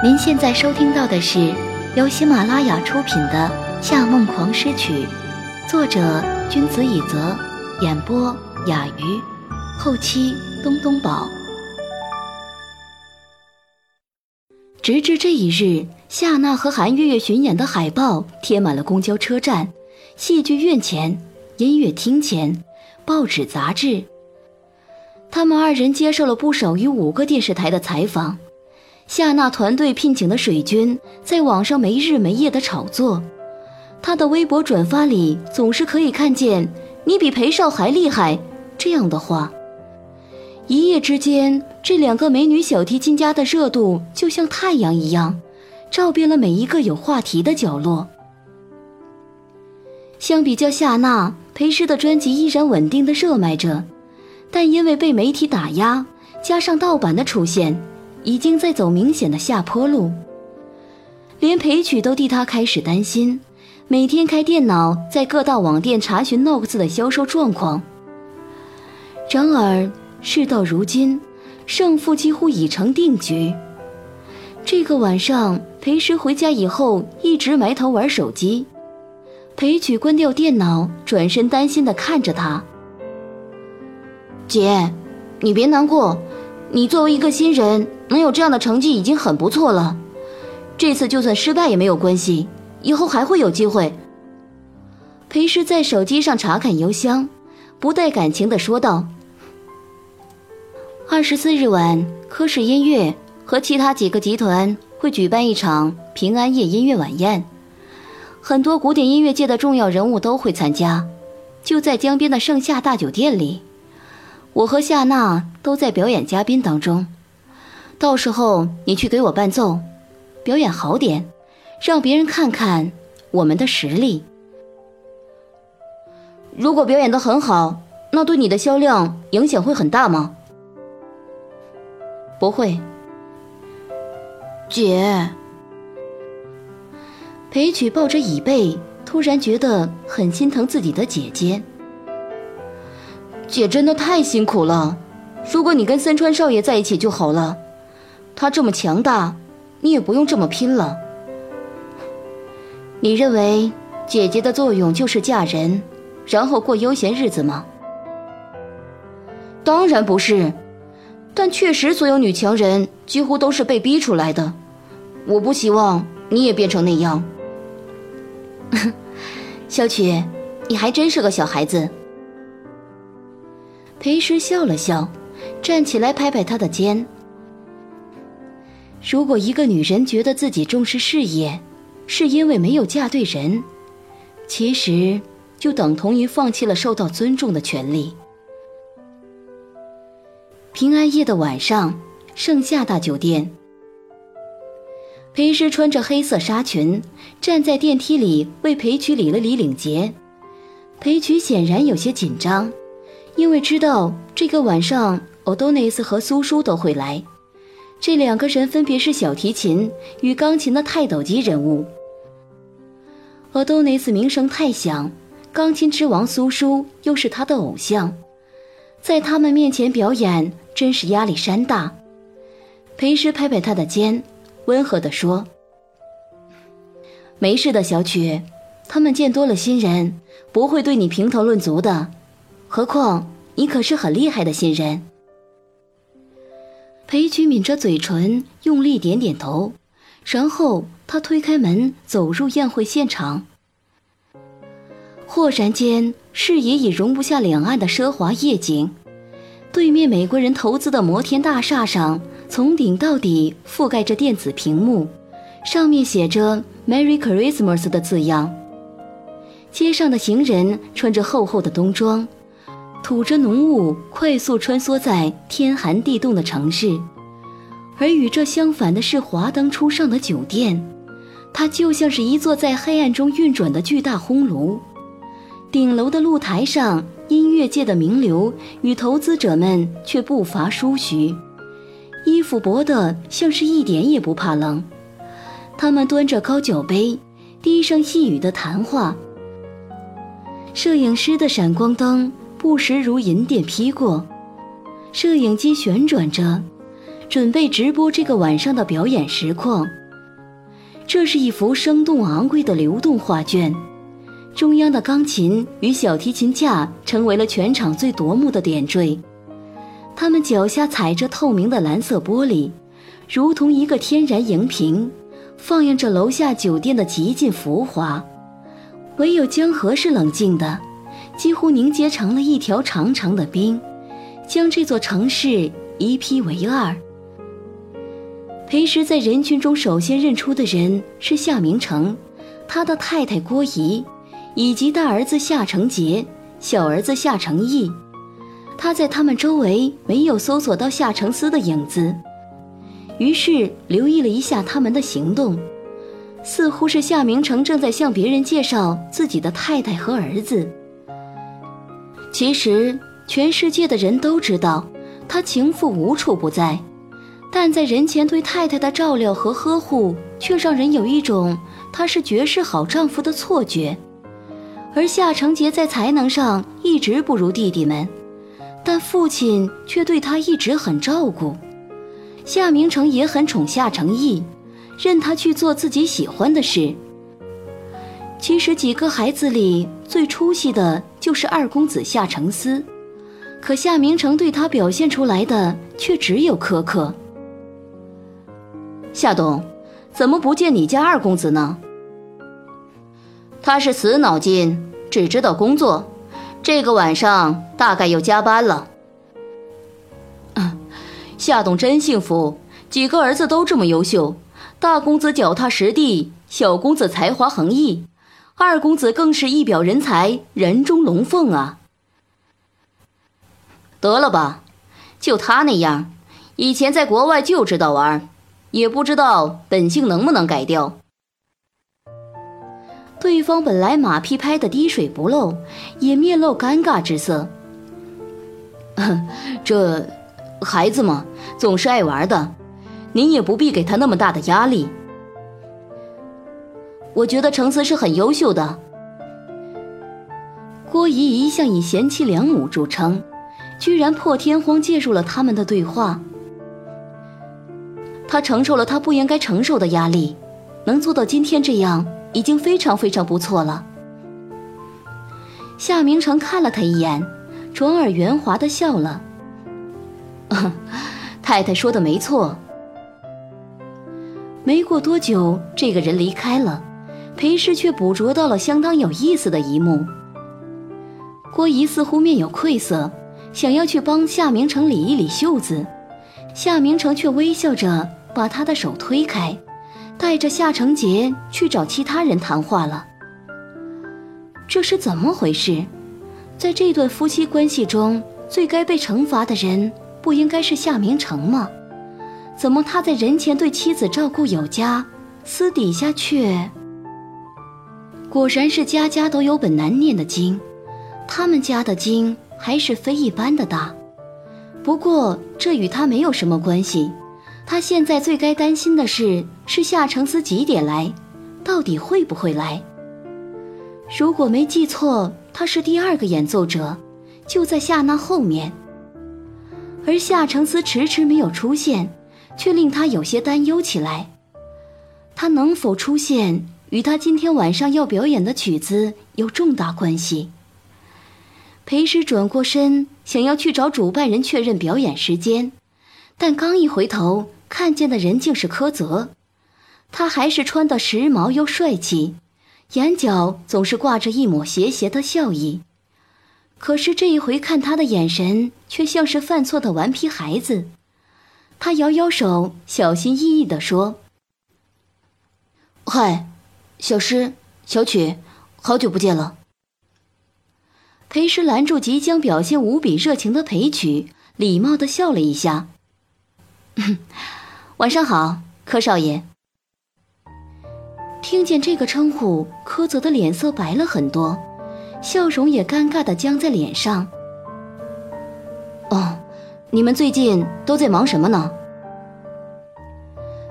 您现在收听到的是由喜马拉雅出品的《夏梦狂诗曲》，作者君子以泽，演播雅鱼，后期东东宝。直至这一日，夏娜和韩月月巡演的海报贴满了公交车站、戏剧院前、音乐厅前、报纸杂志。他们二人接受了不少于五个电视台的采访。夏娜团队聘请的水军在网上没日没夜的炒作，她的微博转发里总是可以看见“你比裴少还厉害”这样的话。一夜之间，这两个美女小提琴家的热度就像太阳一样，照遍了每一个有话题的角落。相比较夏娜，裴诗的专辑依然稳定的热卖着。但因为被媒体打压，加上盗版的出现，已经在走明显的下坡路。连裴曲都替他开始担心，每天开电脑在各大网店查询 Nox 的销售状况。然而事到如今，胜负几乎已成定局。这个晚上，裴时回家以后一直埋头玩手机，裴曲关掉电脑，转身担心地看着他。姐，你别难过，你作为一个新人，能有这样的成绩已经很不错了。这次就算失败也没有关系，以后还会有机会。裴师在手机上查看邮箱，不带感情的说道：“二十四日晚，科氏音乐和其他几个集团会举办一场平安夜音乐晚宴，很多古典音乐界的重要人物都会参加，就在江边的盛夏大酒店里。”我和夏娜都在表演嘉宾当中，到时候你去给我伴奏，表演好点，让别人看看我们的实力。如果表演的很好，那对你的销量影响会很大吗？不会，姐。裴曲抱着椅背，突然觉得很心疼自己的姐姐。姐真的太辛苦了，如果你跟森川少爷在一起就好了，他这么强大，你也不用这么拼了。你认为姐姐的作用就是嫁人，然后过悠闲日子吗？当然不是，但确实所有女强人几乎都是被逼出来的，我不希望你也变成那样。小曲，你还真是个小孩子。裴师笑了笑，站起来拍拍他的肩。如果一个女人觉得自己重视事业，是因为没有嫁对人，其实就等同于放弃了受到尊重的权利。平安夜的晚上，盛夏大酒店，裴师穿着黑色纱裙，站在电梯里为裴曲理了理领结。裴曲显然有些紧张。因为知道这个晚上，奥多内斯和苏叔都会来，这两个人分别是小提琴与钢琴的泰斗级人物。奥多内斯名声太响，钢琴之王苏叔又是他的偶像，在他们面前表演真是压力山大。裴师拍拍他的肩，温和地说：“没事的，小曲，他们见多了新人，不会对你评头论足的。”何况你可是很厉害的新人。裴曲抿着嘴唇，用力点点头，然后他推开门走入宴会现场。豁然间，视野已容不下两岸的奢华夜景。对面美国人投资的摩天大厦上，从顶到底覆盖着电子屏幕，上面写着 “Merry Christmas” 的字样。街上的行人穿着厚厚的冬装。吐着浓雾，快速穿梭在天寒地冻的城市，而与这相反的是华灯初上的酒店，它就像是一座在黑暗中运转的巨大烘炉。顶楼的露台上，音乐界的名流与投资者们却不乏疏徐，衣服薄得像是一点也不怕冷。他们端着高脚杯，低声细语的谈话。摄影师的闪光灯。不时如银电劈过，摄影机旋转着，准备直播这个晚上的表演实况。这是一幅生动昂贵的流动画卷，中央的钢琴与小提琴架成为了全场最夺目的点缀。他们脚下踩着透明的蓝色玻璃，如同一个天然荧屏，放映着楼下酒店的极尽浮华。唯有江河是冷静的，几乎凝结成了一条长长的冰，将这座城市一劈为二。裴时在人群中首先认出的人是夏明成，他的太太郭怡，以及大儿子夏承杰、小儿子夏承义。他在他们周围没有搜索到夏承思的影子，于是留意了一下他们的行动，似乎是夏明成正在向别人介绍自己的太太和儿子。其实，全世界的人都知道，他情妇无处不在，但在人前对太太的照料和呵护，却让人有一种他是绝世好丈夫的错觉。而夏承杰在才能上一直不如弟弟们。但父亲却对他一直很照顾，夏明成也很宠夏承义，任他去做自己喜欢的事。其实几个孩子里最出息的就是二公子夏承思，可夏明成对他表现出来的却只有苛刻。夏董，怎么不见你家二公子呢？他是死脑筋，只知道工作。这个晚上大概又加班了。嗯，夏董真幸福，几个儿子都这么优秀，大公子脚踏实地，小公子才华横溢，二公子更是一表人才，人中龙凤啊！得了吧，就他那样，以前在国外就知道玩，也不知道本性能不能改掉。对方本来马屁拍的滴水不漏，也面露尴尬之色。这孩子嘛，总是爱玩的，您也不必给他那么大的压力。我觉得程思是很优秀的。郭姨一向以贤妻良母著称，居然破天荒介入了他们的对话。他承受了他不应该承受的压力，能做到今天这样。已经非常非常不错了。夏明成看了他一眼，转而圆滑的笑了。太太说的没错。没过多久，这个人离开了，裴氏却捕捉到了相当有意思的一幕。郭姨似乎面有愧色，想要去帮夏明成理一理袖子，夏明成却微笑着把他的手推开。带着夏承杰去找其他人谈话了。这是怎么回事？在这段夫妻关系中，最该被惩罚的人不应该是夏明成吗？怎么他在人前对妻子照顾有加，私底下却……果然是家家都有本难念的经，他们家的经还是非一般的大。不过这与他没有什么关系。他现在最该担心的是，是夏承思几点来，到底会不会来？如果没记错，他是第二个演奏者，就在夏娜后面。而夏承思迟迟没有出现，却令他有些担忧起来。他能否出现，与他今天晚上要表演的曲子有重大关系。裴时转过身，想要去找主办人确认表演时间，但刚一回头。看见的人竟是柯泽，他还是穿得时髦又帅气，眼角总是挂着一抹邪邪的笑意。可是这一回看他的眼神，却像是犯错的顽皮孩子。他摇摇手，小心翼翼地说：“嗨，小诗、小曲，好久不见了。”裴师拦住即将表现无比热情的裴曲，礼貌的笑了一下。晚上好，柯少爷。听见这个称呼，柯泽的脸色白了很多，笑容也尴尬的僵在脸上。哦，你们最近都在忙什么呢？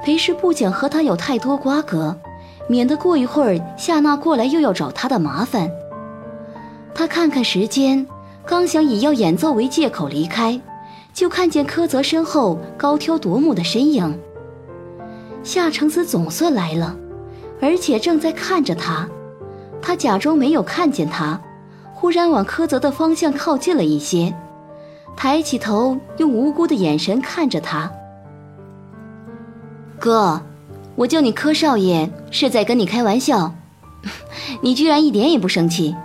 裴氏不想和他有太多瓜葛，免得过一会儿夏娜过来又要找他的麻烦。他看看时间，刚想以要演奏为借口离开，就看见柯泽身后高挑夺目的身影。夏承子总算来了，而且正在看着他。他假装没有看见他，忽然往柯泽的方向靠近了一些，抬起头，用无辜的眼神看着他。哥，我叫你柯少爷是在跟你开玩笑，你居然一点也不生气。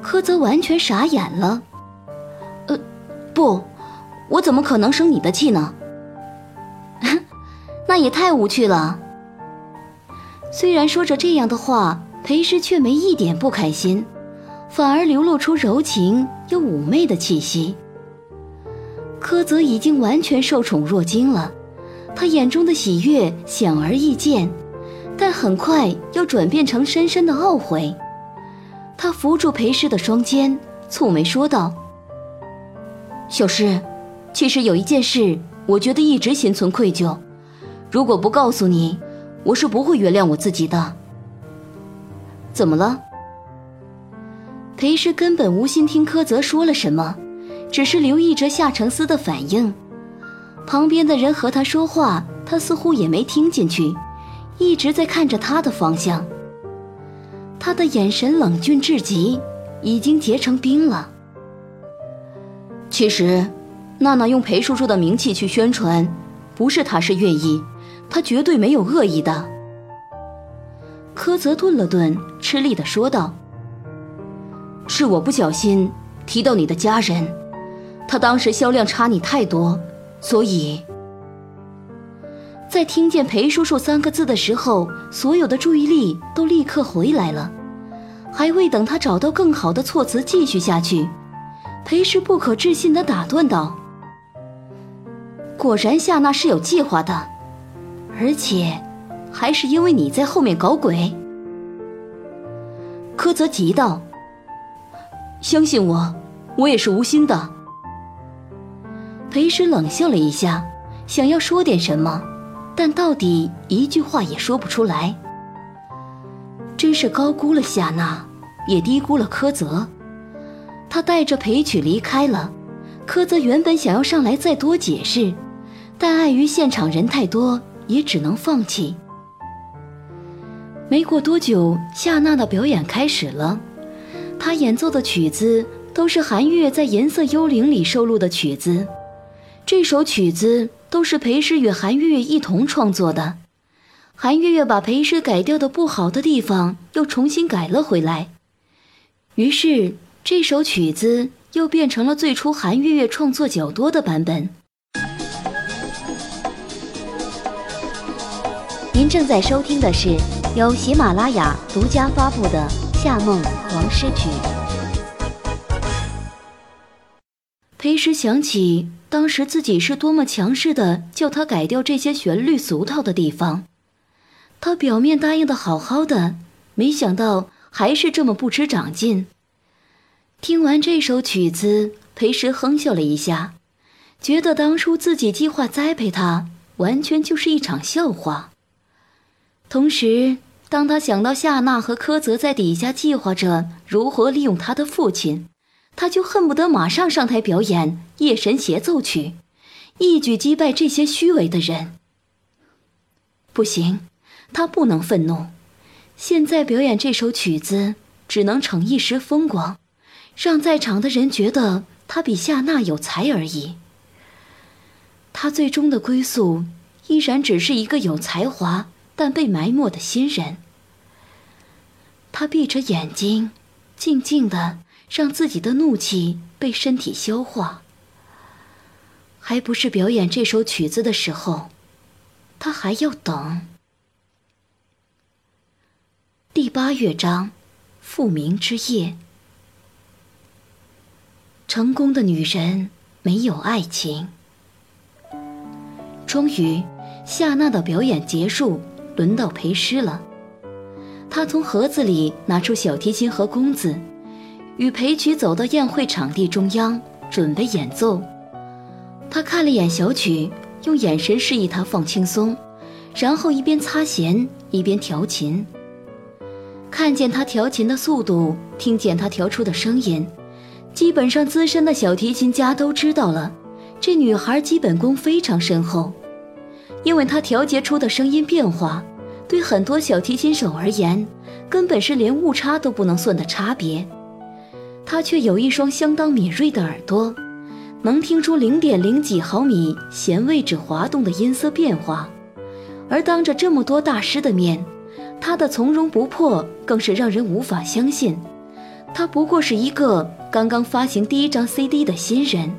柯泽完全傻眼了。呃，不，我怎么可能生你的气呢？那也太无趣了。虽然说着这样的话，裴师却没一点不开心，反而流露出柔情又妩媚的气息。柯泽已经完全受宠若惊了，他眼中的喜悦显而易见，但很快又转变成深深的懊悔。他扶住裴师的双肩，蹙眉说道：“小师，其实有一件事，我觉得一直心存愧疚。如果不告诉你，我是不会原谅我自己的。怎么了？”裴师根本无心听柯泽说了什么，只是留意着夏承思的反应。旁边的人和他说话，他似乎也没听进去，一直在看着他的方向。他的眼神冷峻至极，已经结成冰了。其实，娜娜用裴叔叔的名气去宣传，不是他是愿意，他绝对没有恶意的。柯泽顿了顿，吃力地说道：“是我不小心提到你的家人，他当时销量差你太多，所以……”在听见“裴叔叔”三个字的时候，所有的注意力都立刻回来了。还未等他找到更好的措辞继续下去，裴氏不可置信地打断道：“果然夏娜是有计划的，而且还是因为你在后面搞鬼。”柯泽急道：“相信我，我也是无心的。”裴氏冷笑了一下，想要说点什么。但到底一句话也说不出来，真是高估了夏娜，也低估了柯泽。他带着裴曲离开了。柯泽原本想要上来再多解释，但碍于现场人太多，也只能放弃。没过多久，夏娜的表演开始了。她演奏的曲子都是韩月在《颜色幽灵》里收录的曲子。这首曲子。都是裴师与韩月月一同创作的，韩月月把裴师改掉的不好的地方又重新改了回来，于是这首曲子又变成了最初韩月月创作较多的版本。您正在收听的是由喜马拉雅独家发布的《夏梦王诗曲》。裴诗想起。当时自己是多么强势的叫他改掉这些旋律俗套的地方，他表面答应的好好的，没想到还是这么不知长进。听完这首曲子，裴时哼笑了一下，觉得当初自己计划栽培他，完全就是一场笑话。同时，当他想到夏娜和柯泽在底下计划着如何利用他的父亲。他就恨不得马上上台表演《夜神协奏曲》，一举击败这些虚伪的人。不行，他不能愤怒。现在表演这首曲子，只能逞一时风光，让在场的人觉得他比夏娜有才而已。他最终的归宿，依然只是一个有才华但被埋没的新人。他闭着眼睛，静静的。让自己的怒气被身体消化，还不是表演这首曲子的时候，他还要等。第八乐章，复明之夜。成功的女人没有爱情。终于，夏娜的表演结束，轮到裴诗了。她从盒子里拿出小提琴和弓子。与裴曲走到宴会场地中央，准备演奏。他看了眼小曲，用眼神示意他放轻松，然后一边擦弦一边调琴。看见他调琴的速度，听见他调出的声音，基本上资深的小提琴家都知道了，这女孩基本功非常深厚，因为她调节出的声音变化，对很多小提琴手而言，根本是连误差都不能算的差别。她却有一双相当敏锐的耳朵，能听出零点零几毫米弦位置滑动的音色变化，而当着这么多大师的面，她的从容不迫更是让人无法相信。她不过是一个刚刚发行第一张 CD 的新人。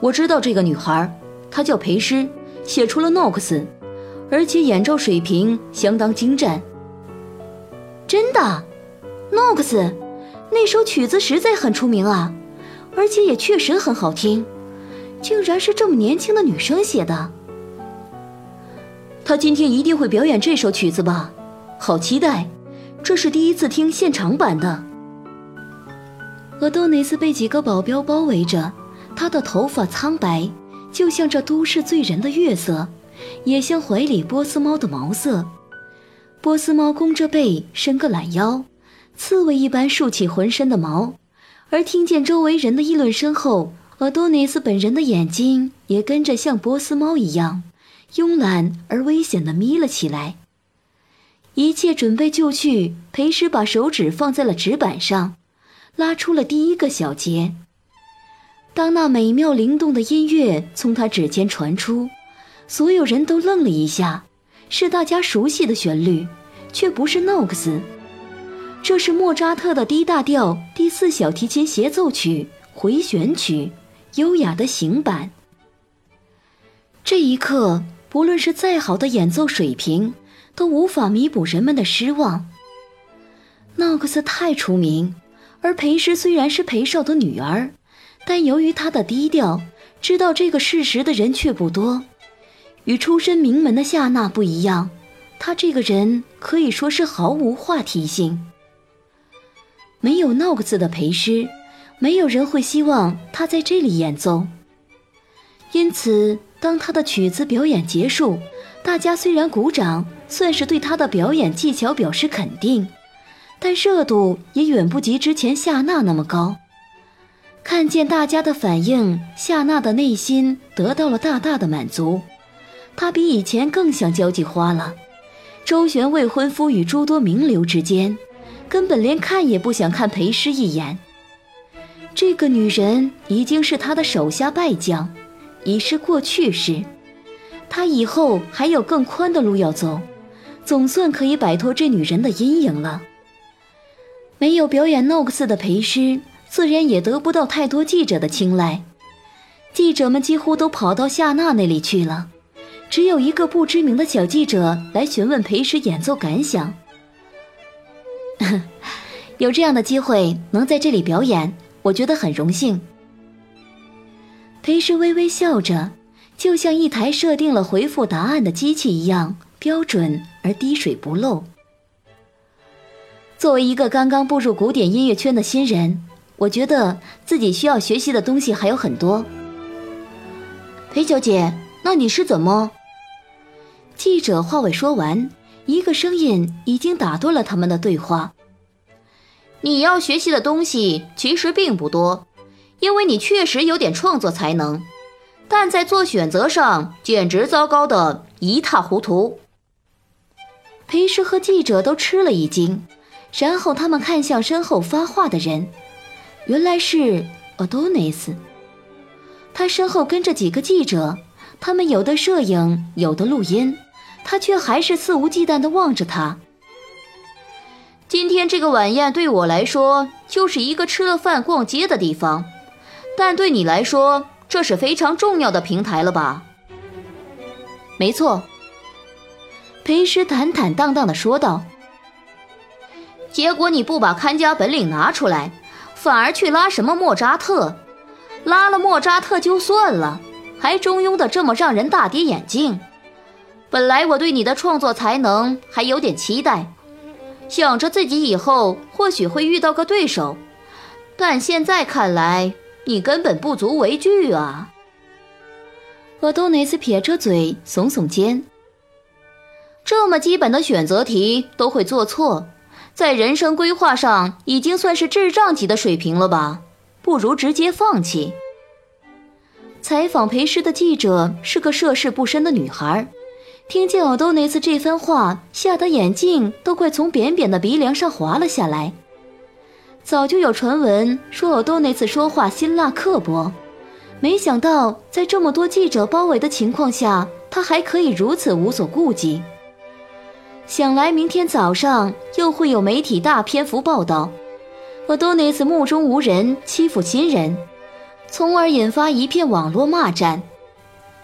我知道这个女孩，她叫裴诗，写出了《Nox》，而且演奏水平相当精湛。真的，《Nox》那首曲子实在很出名啊，而且也确实很好听。竟然是这么年轻的女生写的。她今天一定会表演这首曲子吧？好期待！这是第一次听现场版的。俄多内斯被几个保镖包围着，他的头发苍白，就像这都市醉人的月色，也像怀里波斯猫的毛色。波斯猫弓着背，伸个懒腰，刺猬一般竖起浑身的毛。而听见周围人的议论声后，俄多尼斯本人的眼睛也跟着像波斯猫一样，慵懒而危险地眯了起来。一切准备就绪，裴师把手指放在了纸板上，拉出了第一个小节。当那美妙灵动的音乐从他指尖传出，所有人都愣了一下。是大家熟悉的旋律，却不是 Nox。这是莫扎特的 D 大调第四小提琴协奏曲回旋曲，优雅的行板。这一刻，不论是再好的演奏水平。都无法弥补人们的失望。诺克斯太出名，而裴诗虽然是裴少的女儿，但由于她的低调，知道这个事实的人却不多。与出身名门的夏娜不一样，她这个人可以说是毫无话题性。没有闹个字的陪诗，没有人会希望他在这里演奏。因此，当他的曲子表演结束。大家虽然鼓掌，算是对他的表演技巧表示肯定，但热度也远不及之前夏娜那么高。看见大家的反应，夏娜的内心得到了大大的满足。她比以前更想交际花了，周旋未婚夫与诸多名流之间，根本连看也不想看裴诗一眼。这个女人已经是他的手下败将，已是过去式。他以后还有更宽的路要走，总算可以摆脱这女人的阴影了。没有表演 Nox 的裴诗，自然也得不到太多记者的青睐。记者们几乎都跑到夏娜那里去了，只有一个不知名的小记者来询问裴诗演奏感想。有这样的机会能在这里表演，我觉得很荣幸。裴诗微微笑着。就像一台设定了回复答案的机器一样标准而滴水不漏。作为一个刚刚步入古典音乐圈的新人，我觉得自己需要学习的东西还有很多。裴小姐，那你是怎么？记者话未说完，一个声音已经打断了他们的对话。你要学习的东西其实并不多，因为你确实有点创作才能。但在做选择上简直糟糕的一塌糊涂。裴师和记者都吃了一惊，然后他们看向身后发话的人，原来是 Adonis。他身后跟着几个记者，他们有的摄影，有的录音，他却还是肆无忌惮地望着他。今天这个晚宴对我来说就是一个吃了饭逛街的地方，但对你来说。这是非常重要的平台了吧？没错，裴师坦坦荡荡地说道。结果你不把看家本领拿出来，反而去拉什么莫扎特？拉了莫扎特就算了，还中庸的这么让人大跌眼镜。本来我对你的创作才能还有点期待，想着自己以后或许会遇到个对手，但现在看来。你根本不足为惧啊！我多内斯撇着嘴，耸耸肩。这么基本的选择题都会做错，在人生规划上已经算是智障级的水平了吧？不如直接放弃。采访裴诗的记者是个涉世不深的女孩，听见奥多内斯这番话，吓得眼镜都快从扁扁的鼻梁上滑了下来。早就有传闻说奥多内斯说话辛辣刻薄，没想到在这么多记者包围的情况下，他还可以如此无所顾忌。想来明天早上又会有媒体大篇幅报道，奥多内斯目中无人，欺负新人，从而引发一片网络骂战，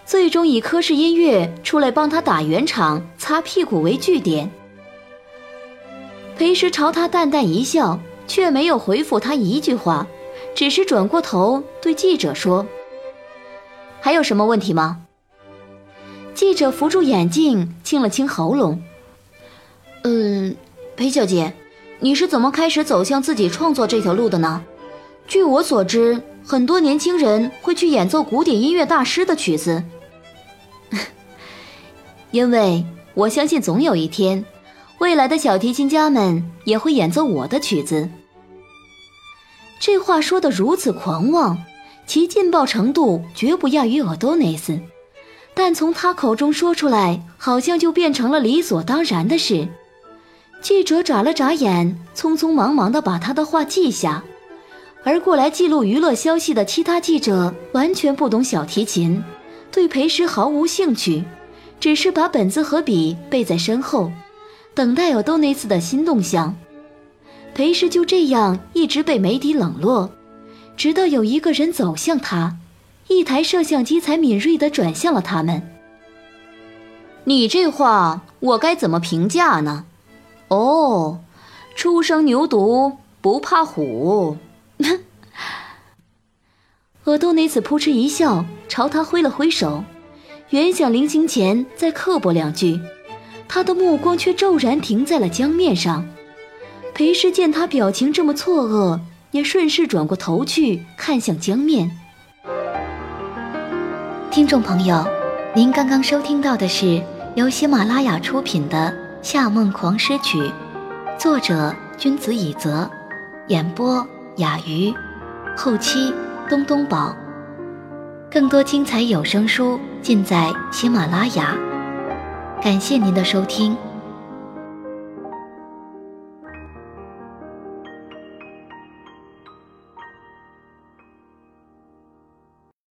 最终以科室音乐出来帮他打圆场、擦屁股为据点。裴时朝他淡淡一笑，却没有回复他一句话，只是转过头对记者说：“还有什么问题吗？”记者扶住眼镜，清了清喉咙。嗯，裴小姐，你是怎么开始走向自己创作这条路的呢？据我所知，很多年轻人会去演奏古典音乐大师的曲子，因为我相信总有一天，未来的小提琴家们也会演奏我的曲子。这话说得如此狂妄，其劲爆程度绝不亚于尔多内斯，但从他口中说出来，好像就变成了理所当然的事。记者眨了眨眼，匆匆忙忙地把他的话记下。而过来记录娱乐消息的其他记者完全不懂小提琴，对裴时毫无兴趣，只是把本子和笔背在身后，等待有多内斯的新动向。裴时就这样一直被媒体冷落，直到有一个人走向他，一台摄像机才敏锐地转向了他们。你这话我该怎么评价呢？哦，初生牛犊不怕虎。厄多内斯扑哧一笑，朝他挥了挥手，原想临行前再刻薄两句，他的目光却骤然停在了江面上。裴氏见他表情这么错愕，也顺势转过头去看向江面。听众朋友，您刚刚收听到的是由喜马拉雅出品的。《夏梦狂诗曲》，作者君子以泽，演播雅鱼，后期东东宝。更多精彩有声书尽在喜马拉雅。感谢您的收听。